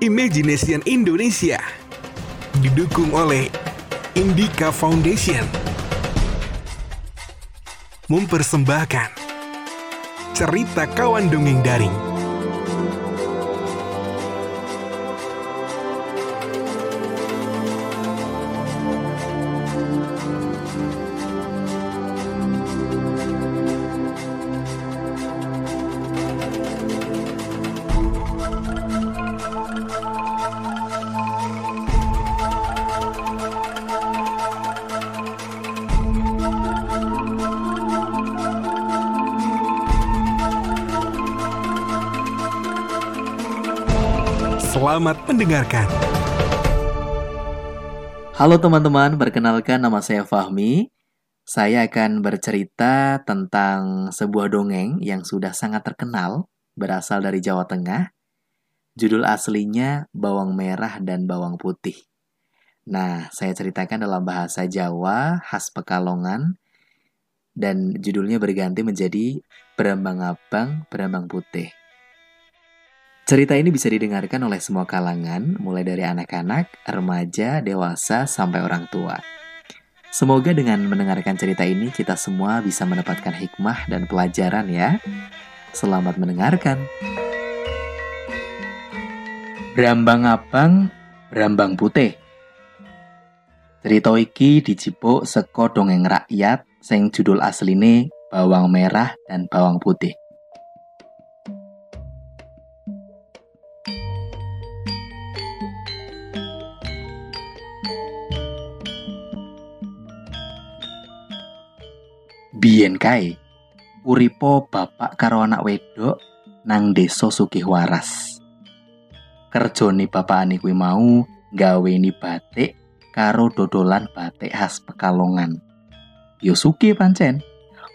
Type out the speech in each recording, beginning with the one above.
Imagination Indonesia. Didukung oleh Indika Foundation. Mempersembahkan cerita kawan dongeng daring Selamat mendengarkan. Halo teman-teman, perkenalkan nama saya Fahmi. Saya akan bercerita tentang sebuah dongeng yang sudah sangat terkenal, berasal dari Jawa Tengah. Judul aslinya Bawang Merah dan Bawang Putih. Nah, saya ceritakan dalam bahasa Jawa khas Pekalongan dan judulnya berganti menjadi Berambang Abang, Berambang Putih. Cerita ini bisa didengarkan oleh semua kalangan, mulai dari anak-anak, remaja, dewasa, sampai orang tua. Semoga dengan mendengarkan cerita ini, kita semua bisa mendapatkan hikmah dan pelajaran ya. Selamat mendengarkan. Brambang Abang, Brambang Putih Cerita iki dicipuk seko dongeng rakyat sing judul asline Bawang Merah dan Bawang Putih. Biyen kae, uripo bapak karo anak wedok nang desa sugih waras. Kerjane bapakane kuwi mau gaweni batik karo dodolan batik khas Pekalongan. Yo sugih pancen.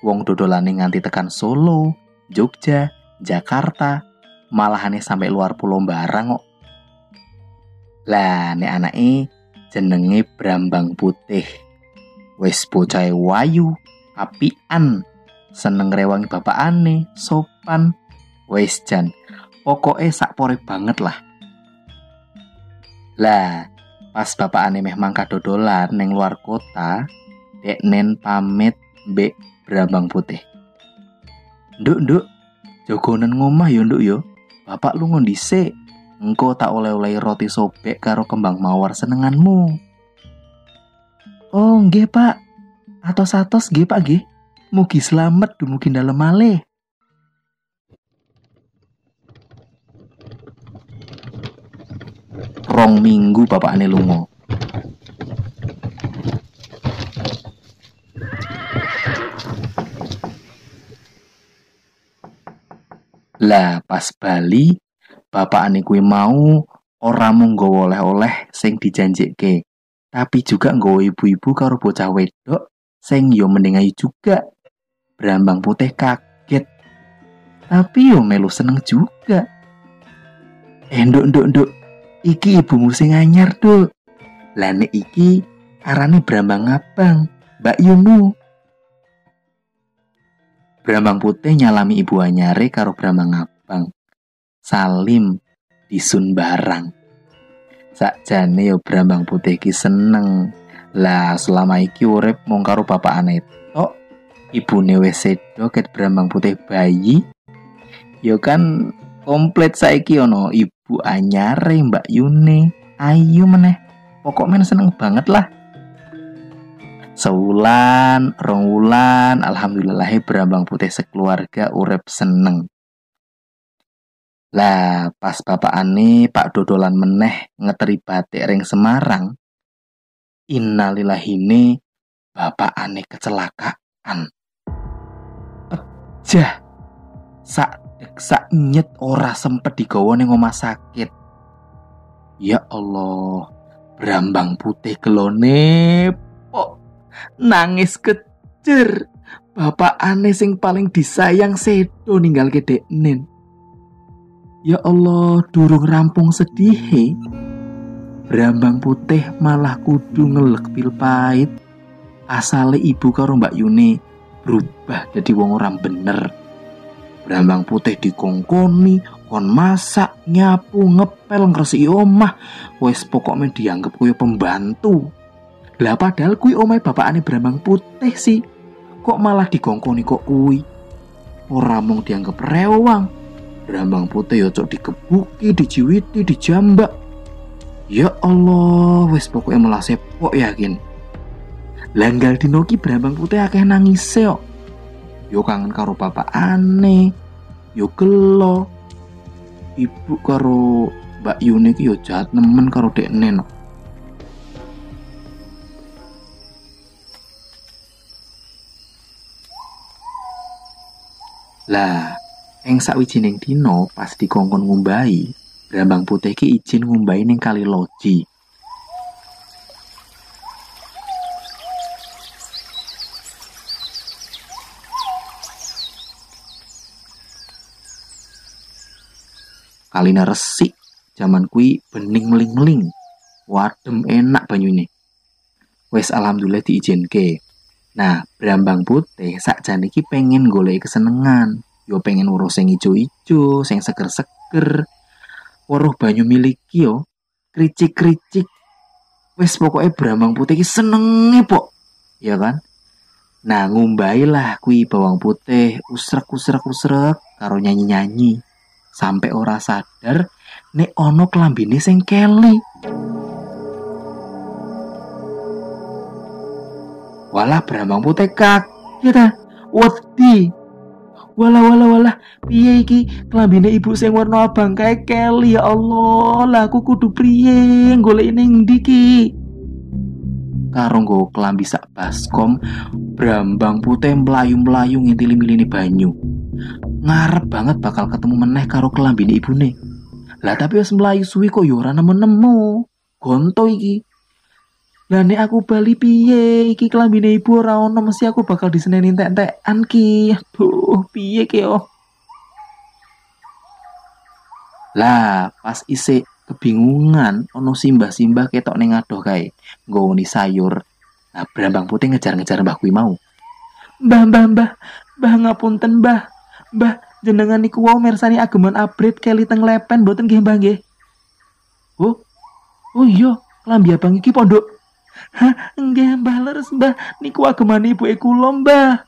Wong dodolane nganti tekan Solo, Jogja, Jakarta, malahane sampai luar pulau barang kok. Lah nek anake jenenge Brambang Putih. Wis bocah wayu, apian. Seneng rewangi bapak aneh sopan. Wes jan. Pokoknya sak pore banget lah. Lah pas bapak aneh meh mangka dodolan neng luar kota dek nen pamit be berambang putih. Nduk nduk jogonen ngomah yo nduk yo. Bapak lu ngondise engko tak oleh-oleh roti sobek karo kembang mawar senenganmu. Oh nggih pak atos-atos nggih Pak nggih. Mugi selamat dumugi dalem malih. Rong minggu bapak ane lungo. Lah pas Bali bapak ane kuwi mau ora mung oleh-oleh sing dijanjike, tapi juga nggawa ibu-ibu karo bocah wedok sing yo mending ayu juga. Berambang putih kaget. Tapi yo melu seneng juga. Eh nduk nduk nduk. Iki ibumu sing anyar, Duk. Lah nek iki arane Brambang Abang, Mbak Yunu. Brambang putih nyalami ibu anyare karo Brambang Abang. Salim disun barang. Sakjane yo Brambang putih ki seneng lah selama iki urip mung karo bapak ane tok, ibune wis sedo ket brambang putih bayi. Yo kan komplit saiki ono ibu anyare Mbak Yune. Ayo meneh. Pokok men seneng banget lah. Sewulan, rong wulan, alhamdulillah brambang putih sekeluarga urip seneng. Lah pas bapak ane Pak Dodolan meneh ngeteri batik ring Semarang, innalillahine bapak aneh kecelakaan. Jah, sak sak nyet ora sempet digawa ning omah sakit. Ya Allah, berambang putih gelone pok nangis kejer. Bapak aneh sing paling disayang sedo ninggal kedeknen. Ya Allah, durung rampung sedih. Brambang putih malah kudu ngelek pil pahit. Asale ibu karo Mbak Yuni berubah jadi wong orang bener. Brambang putih dikongkoni kon masak, nyapu, ngepel, ngresiki omah. Wes pokoknya dianggap koyo pembantu. Lah padahal kuwi omahe bapakane Brambang Putih sih. Kok malah digongkoni kok kuwi? Ora mung dianggap rewang. Brambang Putih yo cok dikebuki, dijiwiti, dijambak. Ya Allah, wes pokoknya malah sepok yakin. Langgal dino ki Brambang Putih akeh nangis yo. Yo kangen karo bapak aneh. Yo gelo. Ibu karo Mbak Yuni ki yo jahat nemen karo dek neno. Lah, ing sawijining dina pas dikongkon ngumbahi, Brambang Putih ki izin ngumbahi ning Kali Loji. Kalina resik, jaman kui bening meling-meling. Wadem enak banyune. Wes alhamdulillah diizinke. Nah, Brambang Putih sakjane iki pengen golek kesenengan. Yo pengen urus sing ijo-ijo, sing seger-seger. Weruh banyu miliki yo, kricik-kricik. Wes pokoknya Brambang Putih iki senenge, Pok. Ya kan? Nah, ngumbailah kui bawang putih, usrek-usrek-usrek karo nyanyi-nyanyi. Sampai ora sadar nek ono klambine sing keli. Walah Brambang Putih kaget ah. Wedi. Walah walah walah, piye iki klambine ibu sing warna abang kae keli ya Allah. Lah aku kudu priye golek ning ndi ki? Karo nggo klambi sak baskom, Brambang Putih mlayu-mlayu ngintili-milini banyu. Ngarep banget bakal ketemu meneh karo klambine ibune. Lah tapi wis mlayu suwi kok yo ora nemu-nemu. Gonto iki. Lah nek aku bali piye iki klambine ibu ora ono mesti aku bakal diseneni entek-entekan ki. Aduh, piye ki yo? Lah, pas isik kebingungan ono simbah-simbah ketok ning adoh kae, nggowoni sayur. Nah, Brambang Putih ngejar-ngejar Mbah kuwi mau. Mbah, mbah, mbah, mbah ngapunten, mbah. Mbah, jenengan niku wau mersani ageman abrit keli teng lepen boten nggih, Mbah nggih. Oh, oh iya, klambi abang iki pondok. Hah, nggih Mbah leres Mbah, niku agemane ibuke kula Mbah.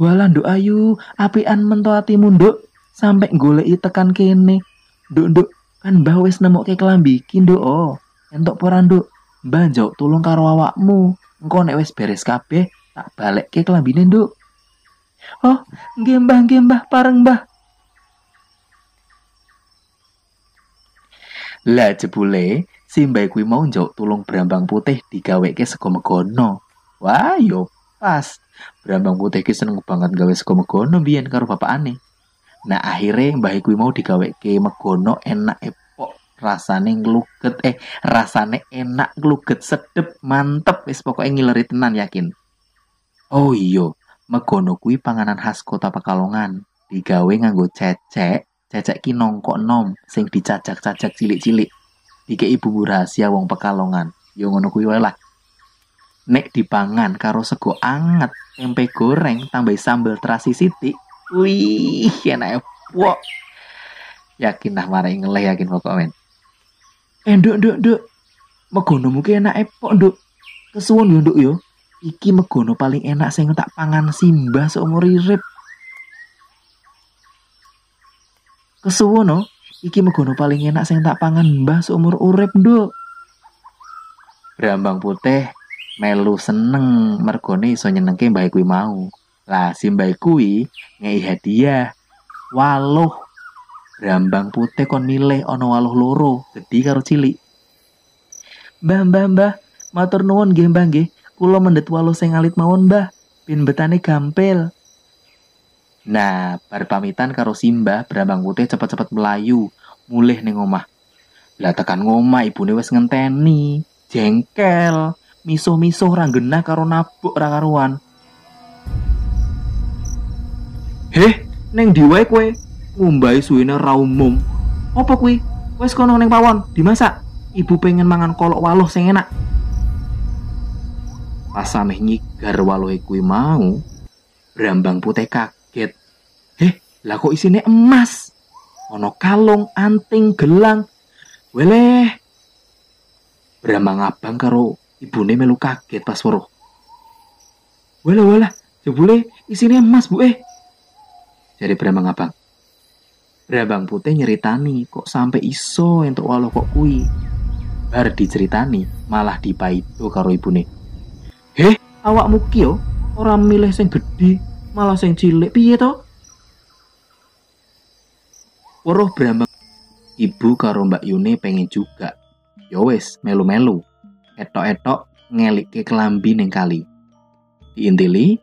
Walah nduk ayu, apian mento atimu nduk, sampe goleki tekan kene. Nduk nduk, kan Mbah wis nemokke klambi iki nduk. Oh, entuk pora nduk. Mbah njok tulung karo awakmu. Engko nek wis beres kabeh, tak balekke klambine nduk. Oh, nggih Mbah, nggih Mbah, pareng Mbah. Lah jebule si mbak mau njok tulung Brambang Putih digaweke sego megono. Wah, yo pas. Brambang Putih ki seneng banget gawe sego megono biyen karo bapakane. Nah, akhirnya mbah kuwi mau digaweke megono enak epok rasane ngluget eh rasane enak ngluget sedep mantep wis pokoknya ngileri tenan yakin. Oh iya, megono kuwi panganan khas kota Pekalongan. Digawe nganggo cecek, cecek ki nongkok nom sing dicacak-cacak cilik-cilik. Dikei bumbu rahasia wong Pekalongan. Yo ngono kuwi wae lah. Nek dipangan karo sego anget, tempe goreng tambah sambel terasi sithik. Wih, enak wok. Yakin lah marai ngeleh yakin pokoknya. Eh, nduk, nduk. Megono mungkin enak epok, nduk. Kesuwun yo, nduk yo. Iki megono paling enak sing tak pangan simbah seumur. Kesuwun no. Iki megono paling enak sing tak pangan mbah seumur urip, nduk. Brambang putih melu seneng mergone iso nyenengke mbah kuwi mau. Lah si mbah kuwi ngei hadiah. Waluh. Brambang putih kon milih ana waluh loro, gede karo cilik. Mbah, mbah, mbah, matur nuwun nggih, mbah nggih. Kula mendhet waluh sing alit mawon, mbah. Pin betane gampil. Nah, bar pamitan karo Simbah, Brambang Putih cepet-cepet melayu, mulih ning omah. Lah tekan ngomah ibune wis ngenteni, jengkel, misuh-misuh ra genah karo nabuk ra karuan. Heh, neng ndi wae kowe? Ngumbahi suwene ra umum. Apa kuwi? Wes kono ning pawon, dimasak. Ibu pengen mangan kolok waluh sing enak. Pas sameh nyigar waluhe kuwi mau, Brambang Putih kaget. Lah kok isine emas? ono kalung, anting, gelang. Weleh. Brambang abang karo ibune melu kaget pas weruh. Wala wala, jebule isine emas, Bu eh. Jadi Brambang abang. Brambang putih nyeritani kok sampai iso entuk waluh kok kui. Bar diceritani malah dipaido karo ibune. Heh, awakmu ki yo ora milih sing gedhe, malah sing cilik piye to? Weruh Brambang ibu karo Mbak Yune pengen juga. Ya wis, melu-melu. Etok-etok ngelikke kelambi ning kali. Diintili,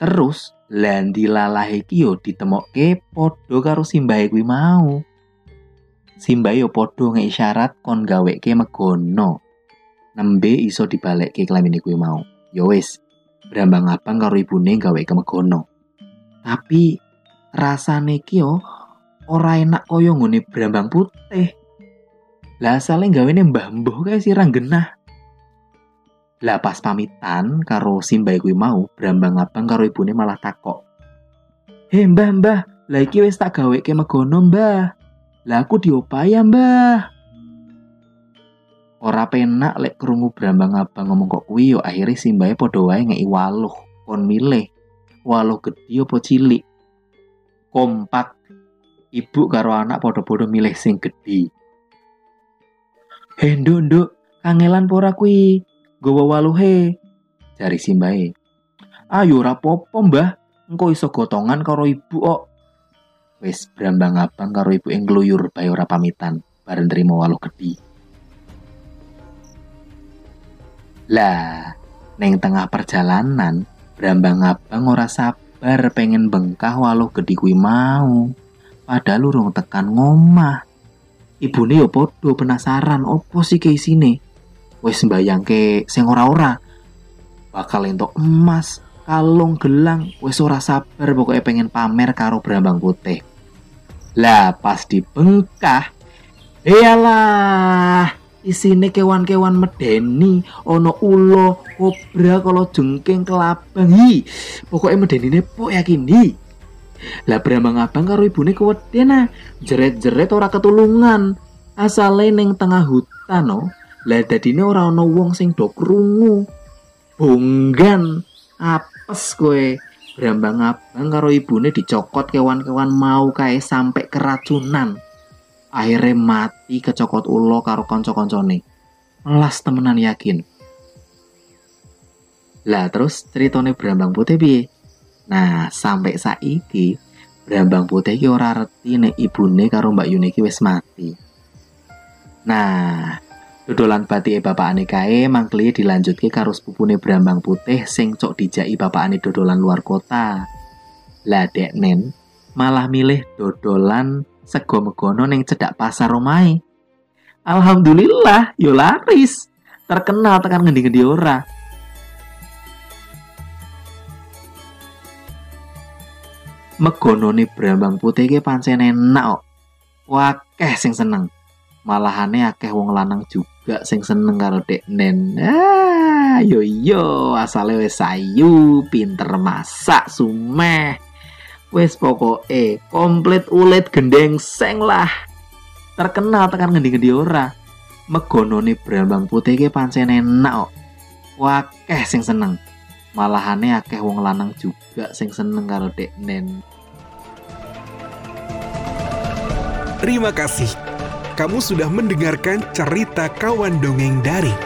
terus lan dilalahe ki yo ditemokke padha karo simbahe kuwi mau. Simbahe yo padha ngisyarat kon gaweke megono. Nembe iso dibalekke kelambine kuwi mau. Ya wis, Brambang abang karo ibune gawe megono. Tapi rasane ki yo ora enak kaya ngene Brambang putih. Lah asale gawene mbah mbuh kae sirang genah. Lah pas pamitan karo simbahe kuwi mau, Brambang abang karo ibune malah takok. "He mbah mbah, lah iki wis tak gaweke megono mbah. Lah aku diopahi ya mbah." Ora penak lek krungu Brambang abang ngomong kok kuwi yo akhirnya simbahe padha wae ngeki waluh kon milih. Waluh gedhi apa cilik. Kompak ibu karo anak padha-padha milih sing gedhi. He nduk kangelan pora kuwi. Gowo waluhe. Jari simbahe. Ayo ora popo mbah, engko iso gotongan karo ibu kok. Wis brambang abang karo ibu ing gluyur bae ora pamitan, bareng trimo waluh gedhi. Lah, neng tengah perjalanan, brambang abang ora sabar pengen bengkah waluh gedhi kuwi mau. Padahal urung tekan ngomah. Ibune yo padha penasaran opo sih ke isine. Wis mbayangke sing ora-ora. Bakal entuk emas, kalung, gelang, wis ora sabar pokoknya pengen pamer karo Brambang Putih. Lah pas dibengkah, iyalah isine kewan-kewan medeni, ono ulo, kobra, kalau jengking, kelabang, hi. Pokoknya medenine pok yakin hi. Lah Brambang Abang karo ibune keweden ah. Jeret-jeret ora ketulungan. Asale ning tengah hutan no. Lah dadine ora ana wong sing do krungu. Bonggan apes kowe. Brambang Abang karo ibune dicokot kewan-kewan mau kae sampai keracunan. Akhirnya mati kecokot ulo karo kanca-kancane. Melas temenan yakin. Lah terus ceritane Brambang Putih piye? Nah, sampai saiki Brambang Putih iki ora reti nek ibune karo Mbak Yuni wis mati. Nah, dodolan batike bapakane kae mangkli dilanjutke karo sepupune Brambang Putih sing cok dijaki bapakane dodolan luar kota. Lah deknen malah milih dodolan sego megono ning cedak pasar omahe. Alhamdulillah, yo laris. Terkenal tekan ngendi-ngendi ora. Megonone Brambang Putih ki pancen enak kok. Wakeh sing seneng. Malahane akeh wong lanang juga sing seneng karo Dek Nen. Ah, yo yo asale wis sayu, pinter masak, sumeh. Wis pokoke komplit ulet gendeng seng lah. Terkenal tekan ngendi-ngendi ora. Megonone Brambang Putih ki pancen enak kok. Wakeh sing seneng. Malahane akeh wong lanang juga sing seneng karo Dek Terima kasih. Kamu sudah mendengarkan cerita kawan dongeng daring.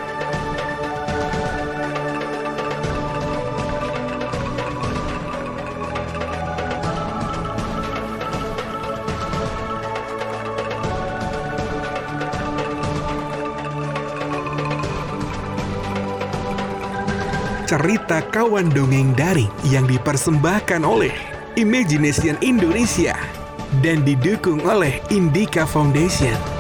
Cerita kawan dongeng daring yang dipersembahkan oleh Imagination Indonesia dan didukung oleh Indika Foundation.